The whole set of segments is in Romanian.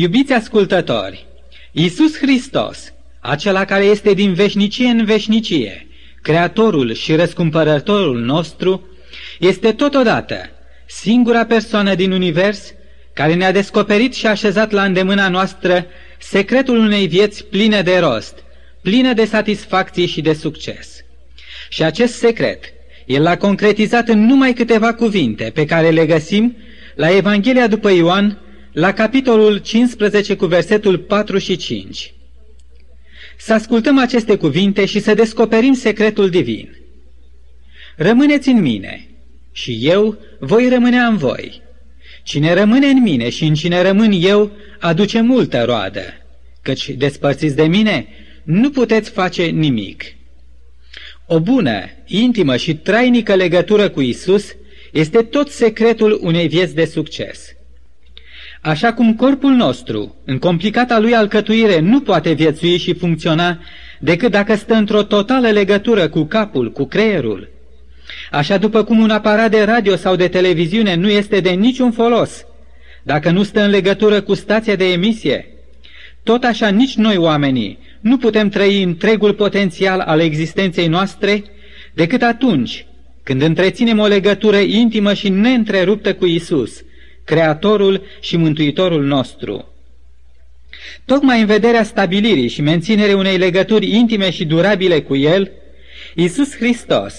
Iubiți ascultători, Iisus Hristos, acela care este din veșnicie în veșnicie, Creatorul și răscumpărătorul nostru, este totodată singura persoană din univers care ne-a descoperit și așezat la îndemâna noastră secretul unei vieți pline de rost, plină de satisfacție și de succes. Și acest secret el l-a concretizat în numai câteva cuvinte pe care le găsim la Evanghelia după Ioan, la capitolul 15 cu versetul 4 și 5. Să ascultăm aceste cuvinte și să descoperim secretul divin. Rămâneți în mine și eu voi rămânea în voi. Cine rămâne în mine și în cine rămân eu, aduce multă roadă, căci despărțiți de mine, nu puteți face nimic. O bună, intimă și trainică legătură cu Isus este tot secretul unei vieți de succes. Așa cum corpul nostru, în complicata lui alcătuire, nu poate viețui și funcționa decât dacă stă într-o totală legătură cu capul, cu creierul, Așa după cum un aparat de radio sau de televiziune nu este de niciun folos dacă nu stă în legătură cu stația de emisie, tot așa nici noi oamenii nu putem trăi întregul potențial al existenței noastre decât atunci când întreținem o legătură intimă și neîntreruptă cu Isus, Creatorul și Mântuitorul nostru. Tocmai în vederea stabilirii și menținerii unei legături intime și durabile cu El, Isus Hristos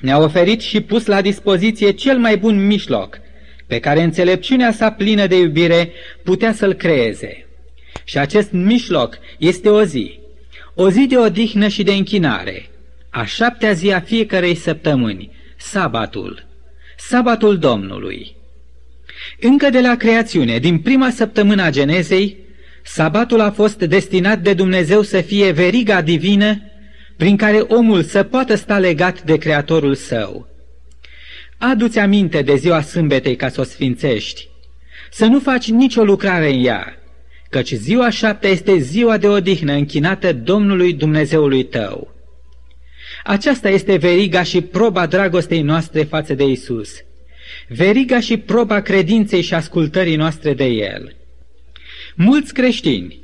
ne-a oferit și pus la dispoziție cel mai bun mijloc pe care înțelepciunea sa plină de iubire putea să-l creeze. Și acest mijloc este o zi, o zi de odihnă și de închinare, a șaptea zi a fiecarei săptămâni, sabatul, sabatul Domnului. Încă de la creațiune, din prima săptămână a Genezei, sabatul a fost destinat de Dumnezeu să fie veriga divină prin care omul să poată sta legat de Creatorul său. Adu-ți aminte de ziua sâmbetei ca să o sfințești, să nu faci nicio lucrare în ea, căci ziua șaptea este ziua de odihnă închinată Domnului Dumnezeului tău. Aceasta este veriga și proba dragostei noastre față de Isus, veriga și proba credinței și ascultării noastre de El. Mulți creștini,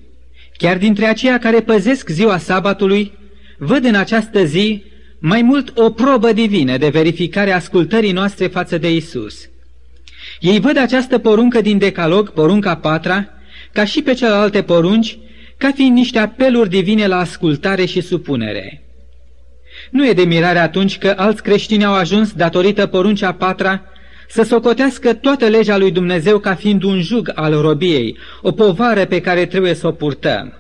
chiar dintre aceia care păzesc ziua sabatului, văd în această zi mai mult o probă divină de verificare a ascultării noastre față de Isus. Ei văd această poruncă din Decalog, porunca patra, ca și pe celelalte porunci, ca fiind niște apeluri divine la ascultare și supunere. Nu e de mirare atunci că alți creștini au ajuns, datorită poruncea patra, să socotească toată legea lui Dumnezeu ca fiind un jug al robiei, o povară pe care trebuie să o purtăm.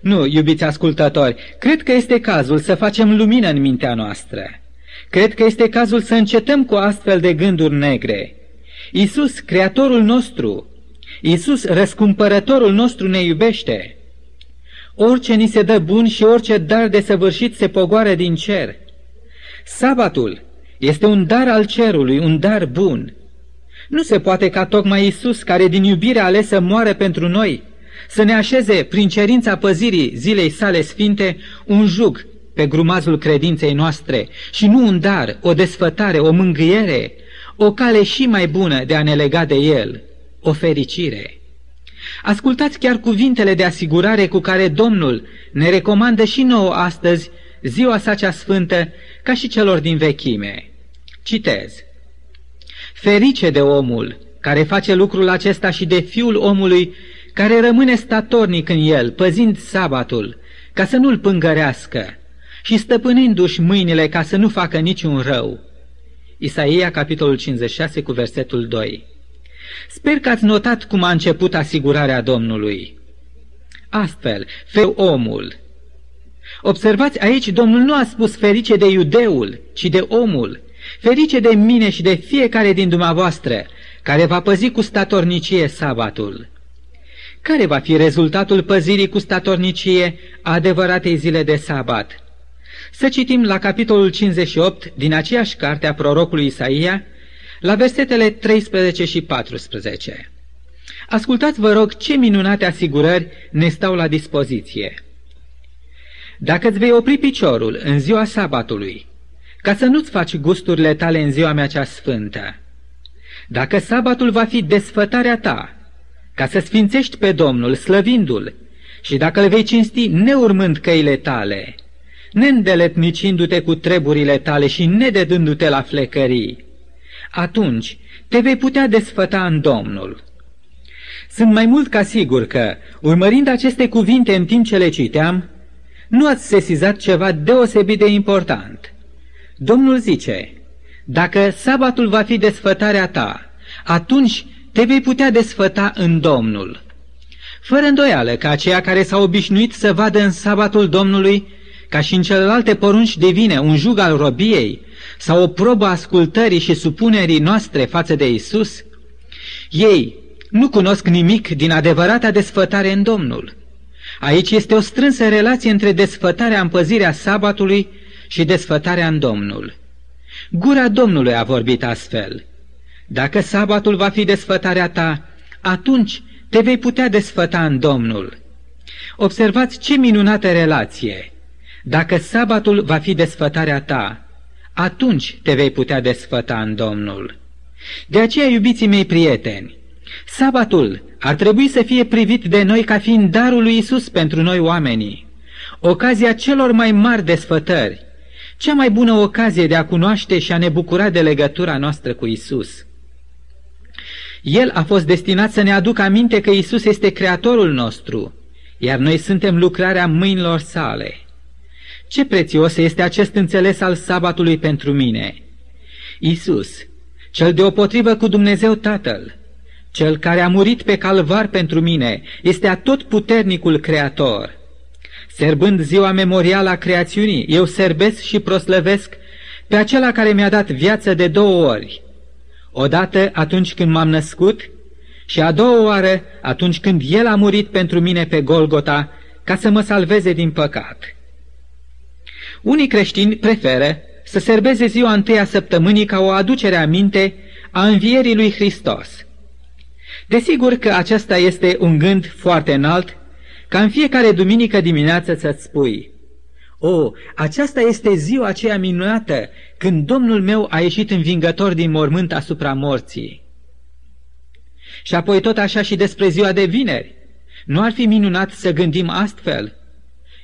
Nu, iubiți ascultători, cred că este cazul să facem lumină în mintea noastră. Cred că este cazul să încetăm cu astfel de gânduri negre. Isus, Creatorul nostru, Isus, răscumpărătorul nostru, ne iubește. Orice ni se dă bun și orice dar de săvârșit se pogoară din cer. Sabatul este un dar al cerului, un dar bun. Nu se poate ca tocmai Isus, care din iubire ales să moară pentru noi, să ne așeze prin cerința păzirii zilei sale sfinte un jug pe grumazul credinței noastre și nu un dar, o desfătare, o mângâiere, o cale și mai bună de a ne lega de el, o fericire. Ascultați chiar cuvintele de asigurare cu care Domnul ne recomandă și nouă astăzi ziua sa cea sfântă ca și celor din vechime. Citez. Ferice de omul care face lucrul acesta și de fiul omului care rămâne statornic în el, păzind sabatul, ca să nu-l pângărească și stăpânindu-și mâinile ca să nu facă niciun rău. Isaia, capitolul 56, cu versetul 2 Sper că ați notat cum a început asigurarea Domnului. Astfel, feu omul. Observați aici, Domnul nu a spus ferice de iudeul, ci de omul, ferice de mine și de fiecare din dumneavoastră, care va păzi cu statornicie sabatul. Care va fi rezultatul păzirii cu statornicie a adevăratei zile de sabat? Să citim la capitolul 58 din aceeași carte a prorocului Isaia, la versetele 13 și 14. Ascultați, vă rog, ce minunate asigurări ne stau la dispoziție. Dacă îți vei opri piciorul în ziua sabatului, ca să nu-ți faci gusturile tale în ziua mea cea sfântă, dacă sabatul va fi desfătarea ta, ca să sfințești pe Domnul, slăvindu-L, și dacă îl vei cinsti neurmând căile tale, neîndeletnicindu-te cu treburile tale și nededându-te la flecării, atunci te vei putea desfăta în Domnul. Sunt mai mult ca sigur că, urmărind aceste cuvinte în timp ce le citeam, nu ați sesizat ceva deosebit de important. Domnul zice, dacă sabatul va fi desfătarea ta, atunci te vei putea desfăta în Domnul. Fără îndoială că aceia care s-au obișnuit să vadă în sabatul Domnului, ca și în celelalte porunci divine, un jug al robiei sau o probă ascultării și supunerii noastre față de Isus, ei nu cunosc nimic din adevărata desfătare în Domnul. Aici este o strânsă relație între desfătarea în păzirea sabatului și desfătarea în Domnul. Gura Domnului a vorbit astfel. Dacă sabatul va fi desfătarea ta, atunci te vei putea desfăta în Domnul. Observați ce minunată relație! Dacă sabatul va fi desfătarea ta, atunci te vei putea desfăta în Domnul. De aceea, iubiții mei prieteni, sabatul ar trebui să fie privit de noi ca fiind darul lui Isus pentru noi oamenii, ocazia celor mai mari desfătări, cea mai bună ocazie de a cunoaște și a ne bucura de legătura noastră cu Isus. El a fost destinat să ne aducă aminte că Isus este Creatorul nostru, iar noi suntem lucrarea mâinilor sale. Ce prețios este acest înțeles al sabatului pentru mine! Isus, cel deopotrivă cu Dumnezeu Tatăl, cel care a murit pe calvar pentru mine, este atotputernicul Creator. Serbând ziua memorială a creațiunii, eu serbesc și proslăvesc pe acela care mi-a dat viață de două ori. Odată atunci când m-am născut și a doua oară atunci când El a murit pentru mine pe Golgota ca să mă salveze din păcat. Unii creștini preferă să serbeze ziua întâia săptămânii ca o aducere aminte a învierii lui Hristos. Desigur că acesta este un gând foarte înalt, ca în fiecare duminică dimineață să-ți spui, O, aceasta este ziua aceea minunată când Domnul meu a ieșit învingător din mormânt asupra morții. Și apoi tot așa și despre ziua de vineri. Nu ar fi minunat să gândim astfel?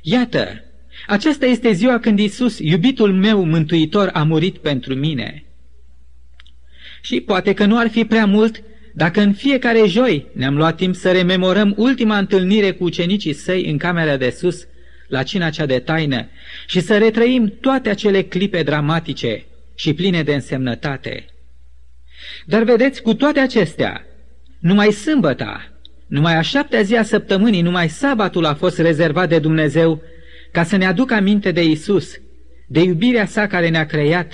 Iată, aceasta este ziua când Isus, iubitul meu mântuitor, a murit pentru mine. Și poate că nu ar fi prea mult dacă în fiecare joi ne-am luat timp să rememorăm ultima întâlnire cu ucenicii săi în camera de sus, la cina cea de taină, și să retrăim toate acele clipe dramatice și pline de însemnătate. Dar vedeți, cu toate acestea, numai sâmbăta, numai a șaptea zi a săptămânii, numai sabatul a fost rezervat de Dumnezeu ca să ne aducă aminte de Isus, de iubirea sa care ne-a creat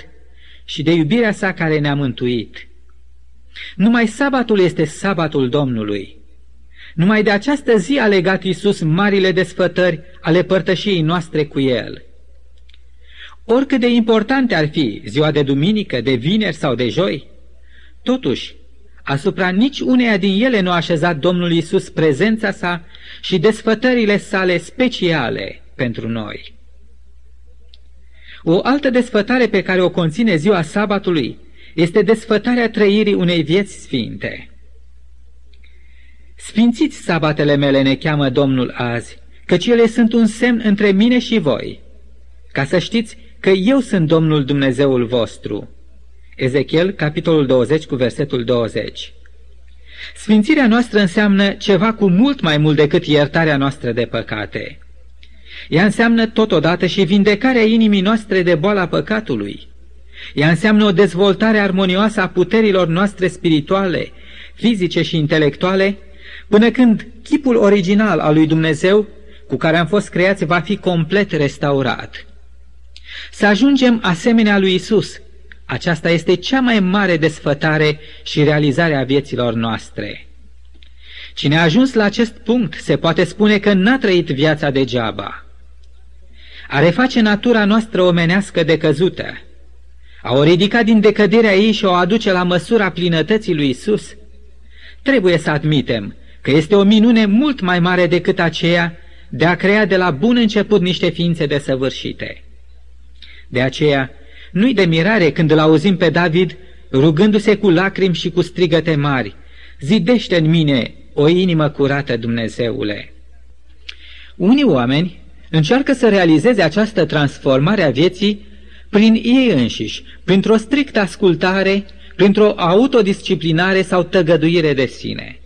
și de iubirea sa care ne-a mântuit. Numai sabatul este sabatul Domnului. Numai de această zi a legat Iisus marile desfătări ale părtășiei noastre cu El. Oricât de importante ar fi ziua de duminică, de vineri sau de joi, totuși, asupra nici uneia din ele nu a așezat Domnul Iisus prezența sa și desfătările sale speciale pentru noi. O altă desfătare pe care o conține ziua sabatului este desfătarea trăirii unei vieți sfinte. Sfințiți sabatele mele, ne cheamă Domnul azi, căci ele sunt un semn între mine și voi, ca să știți că eu sunt Domnul Dumnezeul vostru. Ezechiel, capitolul 20, cu versetul 20. Sfințirea noastră înseamnă ceva cu mult mai mult decât iertarea noastră de păcate. Ea înseamnă totodată și vindecarea inimii noastre de boala păcatului. Ea înseamnă o dezvoltare armonioasă a puterilor noastre spirituale, fizice și intelectuale, până când chipul original al lui Dumnezeu, cu care am fost creați, va fi complet restaurat. Să ajungem asemenea lui Isus. Aceasta este cea mai mare desfătare și realizare a vieților noastre. Cine a ajuns la acest punct se poate spune că n-a trăit viața degeaba. A reface natura noastră omenească decăzută, a o ridica din decăderea ei și o aduce la măsura plinătății lui Isus, trebuie să admitem că este o minune mult mai mare decât aceea de a crea de la bun început niște ființe desăvârșite. De aceea, nu-i de mirare când îl auzim pe David rugându-se cu lacrimi și cu strigăte mari, zidește în mine o inimă curată, Dumnezeule. Unii oameni încearcă să realizeze această transformare a vieții prin ei înșiși, printr-o strictă ascultare, printr-o autodisciplinare sau tăgăduire de sine.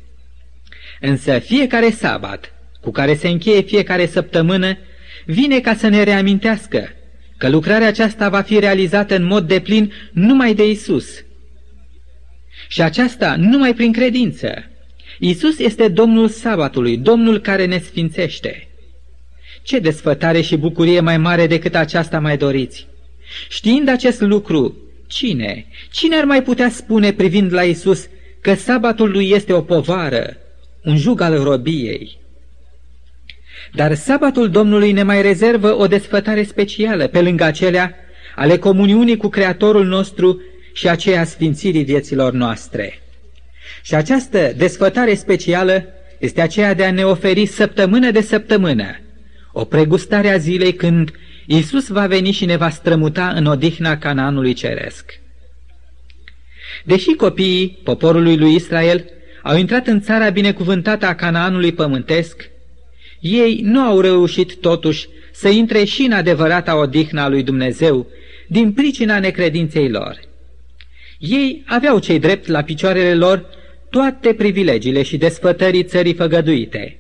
Însă fiecare sabat, cu care se încheie fiecare săptămână, vine ca să ne reamintească că lucrarea aceasta va fi realizată în mod deplin numai de Isus. Și aceasta numai prin credință. Isus este Domnul sabatului, Domnul care ne sfințește. Ce desfătare și bucurie mai mare decât aceasta mai doriți? Știind acest lucru, cine, cine ar mai putea spune privind la Isus că sabatul lui este o povară, un jug al robiei? Dar sabatul Domnului ne mai rezervă o desfătare specială, pe lângă acelea ale comuniunii cu Creatorul nostru și aceea sfințirii vieților noastre. Și această desfătare specială este aceea de a ne oferi săptămână de săptămână o pregustare a zilei când Iisus va veni și ne va strămuta în odihna Canaanului Ceresc. Deși copiii poporului lui Israel au intrat în țara binecuvântată a Canaanului pământesc, ei nu au reușit totuși să intre și în adevărata odihna lui Dumnezeu din pricina necredinței lor. Ei aveau cei drept la picioarele lor toate privilegiile și desfătării țării făgăduite,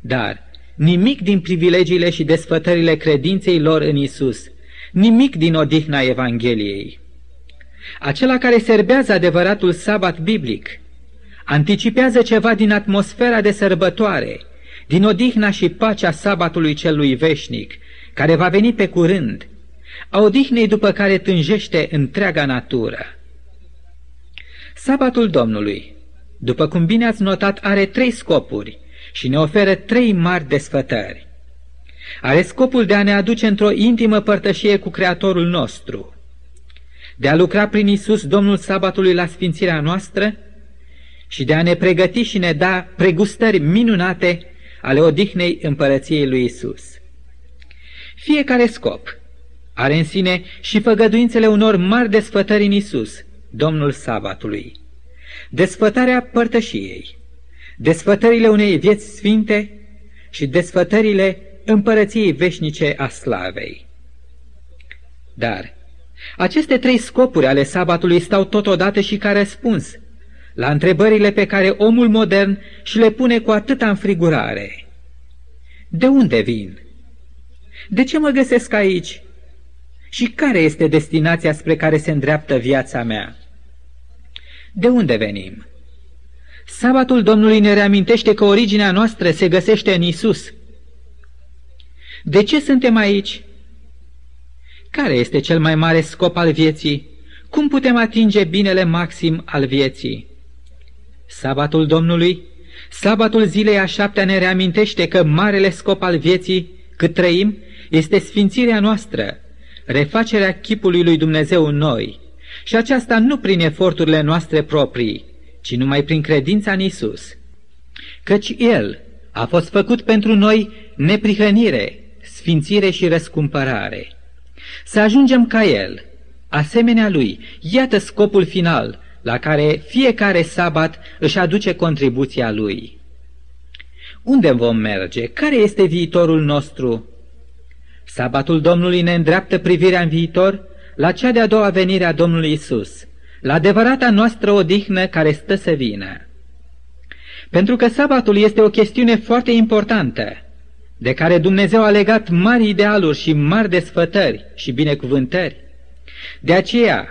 dar nimic din privilegiile și desfătările credinței lor în Isus, nimic din odihna Evangheliei. Acela care serbează adevăratul sabat biblic, anticipează ceva din atmosfera de sărbătoare, din odihna și pacea sabatului celui veșnic, care va veni pe curând, a odihnei după care tânjește întreaga natură. Sabatul Domnului, după cum bine ați notat, are trei scopuri și ne oferă trei mari desfătări. Are scopul de a ne aduce într-o intimă părtășie cu Creatorul nostru, de a lucra prin Isus Domnul Sabatului la sfințirea noastră și de a ne pregăti și ne da pregustări minunate ale odihnei împărăției lui Isus. Fiecare scop are în sine și făgăduințele unor mari desfătări în Isus, Domnul Sabatului. Desfătarea părtășiei, desfătările unei vieți sfinte și desfătările împărăției veșnice a slavei. Dar aceste trei scopuri ale sabatului stau totodată și ca răspuns la întrebările pe care omul modern și le pune cu atâta înfrigurare. De unde vin? De ce mă găsesc aici? Și care este destinația spre care se îndreaptă viața mea? De unde venim? Sabatul Domnului ne reamintește că originea noastră se găsește în Isus. De ce suntem aici? Care este cel mai mare scop al vieții? Cum putem atinge binele maxim al vieții? Sabatul Domnului, sabatul zilei a șaptea ne reamintește că marele scop al vieții, cât trăim, este sfințirea noastră, refacerea chipului lui Dumnezeu în noi, și aceasta nu prin eforturile noastre proprii, ci numai prin credința în Isus. Căci El a fost făcut pentru noi neprihănire, sfințire și răscumpărare. Să ajungem ca El, asemenea Lui, iată scopul final la care fiecare sabat își aduce contribuția Lui. Unde vom merge? Care este viitorul nostru? Sabatul Domnului ne îndreaptă privirea în viitor la cea de-a doua venire a Domnului Isus – la adevărata noastră odihnă care stă să vină. Pentru că sabatul este o chestiune foarte importantă, de care Dumnezeu a legat mari idealuri și mari desfătări și binecuvântări. De aceea,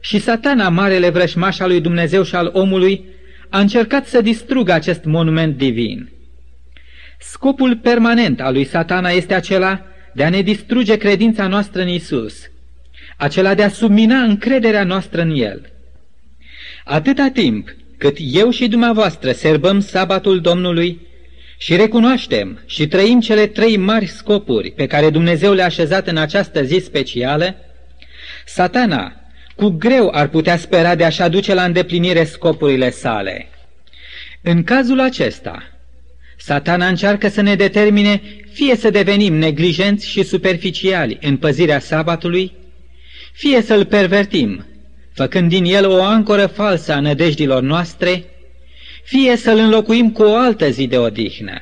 și satana, marele vrășmaș al lui Dumnezeu și al omului, a încercat să distrugă acest monument divin. Scopul permanent al lui satana este acela de a ne distruge credința noastră în Isus, acela de a submina încrederea noastră în El. Atâta timp cât eu și dumneavoastră serbăm sabatul Domnului și recunoaștem și trăim cele trei mari scopuri pe care Dumnezeu le-a așezat în această zi specială, satana cu greu ar putea spera de a-și aduce la îndeplinire scopurile sale. În cazul acesta, satana încearcă să ne determine fie să devenim neglijenți și superficiali în păzirea sabatului, fie să-l pervertim, făcând din el o ancoră falsă a nădejdilor noastre, fie să-l înlocuim cu o altă zi de odihnă.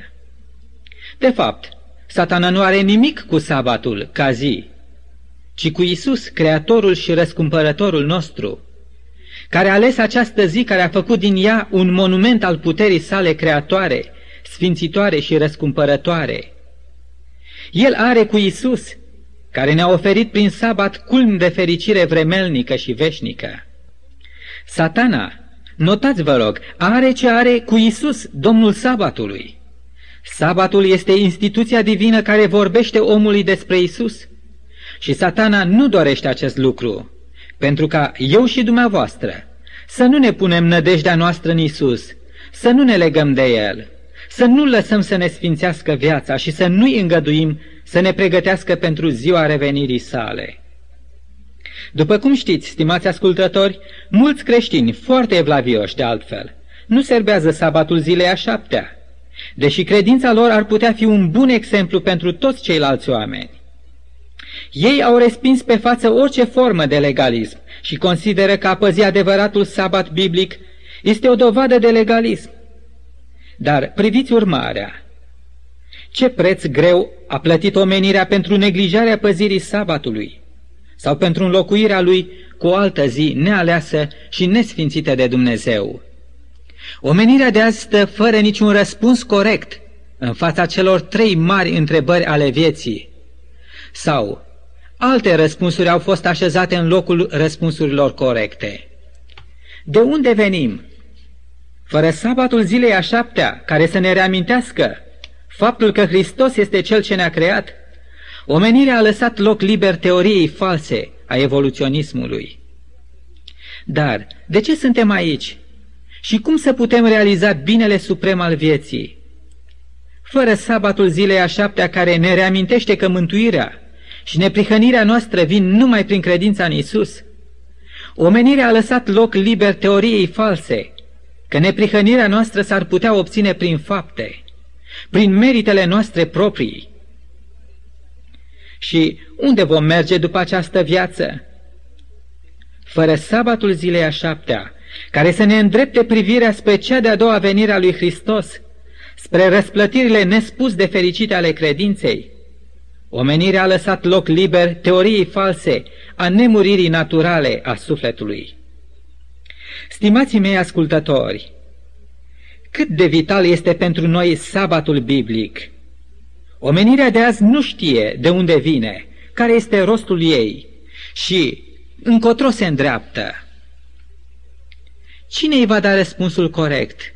De fapt, satana nu are nimic cu sabatul ca zi, ci cu Isus, Creatorul și Răscumpărătorul nostru, care a ales această zi care a făcut din ea un monument al puterii sale creatoare, sfințitoare și răscumpărătoare. El are cu Isus, care ne-a oferit prin sabat culm de fericire vremelnică și veșnică. Satana, notați vă rog, are ce are cu Isus, Domnul sabatului. Sabatul este instituția divină care vorbește omului despre Isus. Și satana nu dorește acest lucru, pentru ca eu și dumneavoastră să nu ne punem nădejdea noastră în Isus, să nu ne legăm de El, să nu lăsăm să ne sfințească viața și să nu-i îngăduim să ne pregătească pentru ziua revenirii sale. După cum știți, stimați ascultători, mulți creștini, foarte evlavioși de altfel, nu serbează sabatul zilei a șaptea, deși credința lor ar putea fi un bun exemplu pentru toți ceilalți oameni. Ei au respins pe față orice formă de legalism și consideră că a păzi adevăratul sabat biblic este o dovadă de legalism. Dar priviți urmarea. Ce preț greu a plătit omenirea pentru neglijarea păzirii sabatului sau pentru înlocuirea lui cu o altă zi nealeasă și nesfințită de Dumnezeu. Omenirea de azi stă fără niciun răspuns corect în fața celor trei mari întrebări ale vieții. Sau alte răspunsuri au fost așezate în locul răspunsurilor corecte. De unde venim? Fără sabatul zilei a șaptea, care să ne reamintească faptul că Hristos este Cel ce ne-a creat, omenirea a lăsat loc liber teoriei false a evoluționismului. Dar de ce suntem aici? Și cum să putem realiza binele suprem al vieții? Fără sabatul zilei a șaptea care ne reamintește că mântuirea și neprihănirea noastră vin numai prin credința în Isus, omenirea a lăsat loc liber teoriei false, că neprihănirea noastră s-ar putea obține prin fapte, prin meritele noastre proprii. Și unde vom merge după această viață? Fără sabatul zilei a șaptea, care să ne îndrepte privirea spre cea de-a doua venire a lui Hristos, spre răsplătirile nespus de fericite ale credinței. Omenirea a lăsat loc liber teoriei false a nemuririi naturale a sufletului. Stimații mei ascultători, cât de vital este pentru noi sabatul biblic. Omenirea de azi nu știe de unde vine, care este rostul ei și încotro se îndreaptă. Cine îi va da răspunsul corect?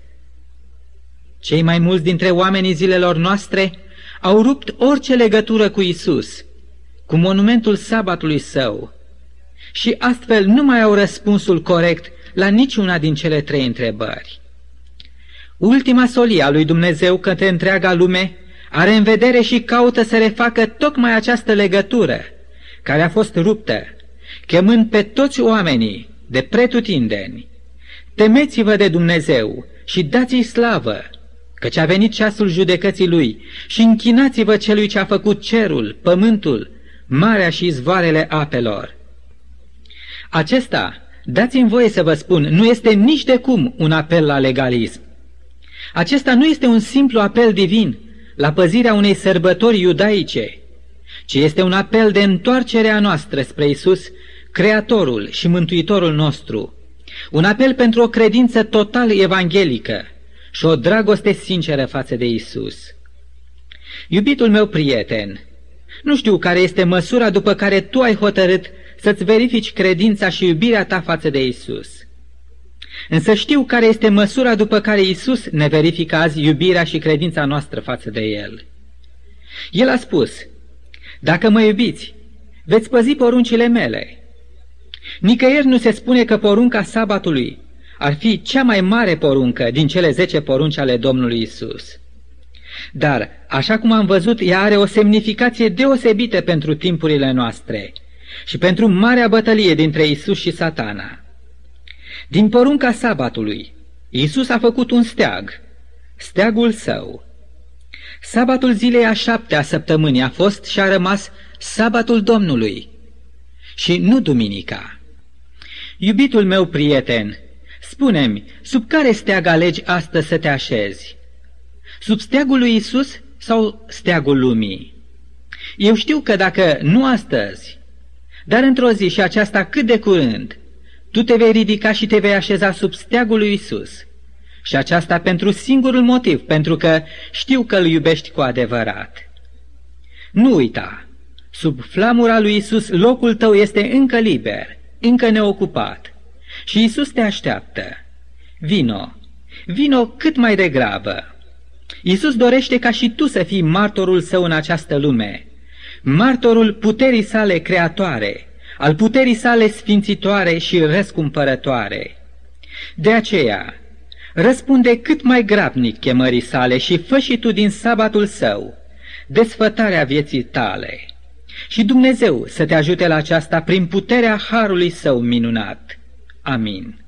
Cei mai mulți dintre oamenii zilelor noastre au rupt orice legătură cu Isus, cu monumentul sabatului său, și astfel nu mai au răspunsul corect la niciuna din cele trei întrebări. Ultima solie a lui Dumnezeu către întreaga lume are în vedere și caută să refacă tocmai această legătură care a fost ruptă, chemând pe toți oamenii de pretutindeni Temeți-vă de Dumnezeu și dați-i slavă, căci a venit ceasul judecății lui și închinați-vă celui ce a făcut cerul, pământul, marea și izvoarele apelor. Acesta, dați-mi voie să vă spun, nu este nici de cum un apel la legalism. Acesta nu este un simplu apel divin la păzirea unei sărbători iudaice, ci este un apel de întoarcere a noastră spre Isus, Creatorul și Mântuitorul nostru, un apel pentru o credință total evanghelică și o dragoste sinceră față de Isus. Iubitul meu prieten, nu știu care este măsura după care tu ai hotărât să-ți verifici credința și iubirea ta față de Isus. Însă știu care este măsura după care Isus ne verifică azi iubirea și credința noastră față de El. El a spus, dacă mă iubiți, veți păzi poruncile mele. Nicăieri nu se spune că porunca sabatului ar fi cea mai mare poruncă din cele zece porunci ale Domnului Isus. Dar, așa cum am văzut, ea are o semnificație deosebită pentru timpurile noastre și pentru marea bătălie dintre Isus și satana. Din porunca sabatului, Isus a făcut un steag, steagul său. Sabatul zilei a șaptea săptămânii a fost și a rămas sabatul Domnului și nu duminica. Iubitul meu prieten, Spune-mi, sub care steag alegi astăzi să te așezi? Sub steagul lui Isus sau steagul lumii? Eu știu că dacă nu astăzi, dar într-o zi și aceasta cât de curând, tu te vei ridica și te vei așeza sub steagul lui Isus. Și aceasta pentru singurul motiv, pentru că știu că îl iubești cu adevărat. Nu uita, sub flamura lui Isus locul tău este încă liber, încă neocupat. Și Isus te așteaptă. Vino, vino cât mai degrabă. Isus dorește ca și tu să fii martorul său în această lume, martorul puterii sale creatoare, al puterii sale sfințitoare și răscumpărătoare. De aceea, răspunde cât mai grabnic chemării sale și fă și tu din sabatul său desfătarea vieții tale. Și Dumnezeu să te ajute la aceasta prin puterea harului său minunat. Amin.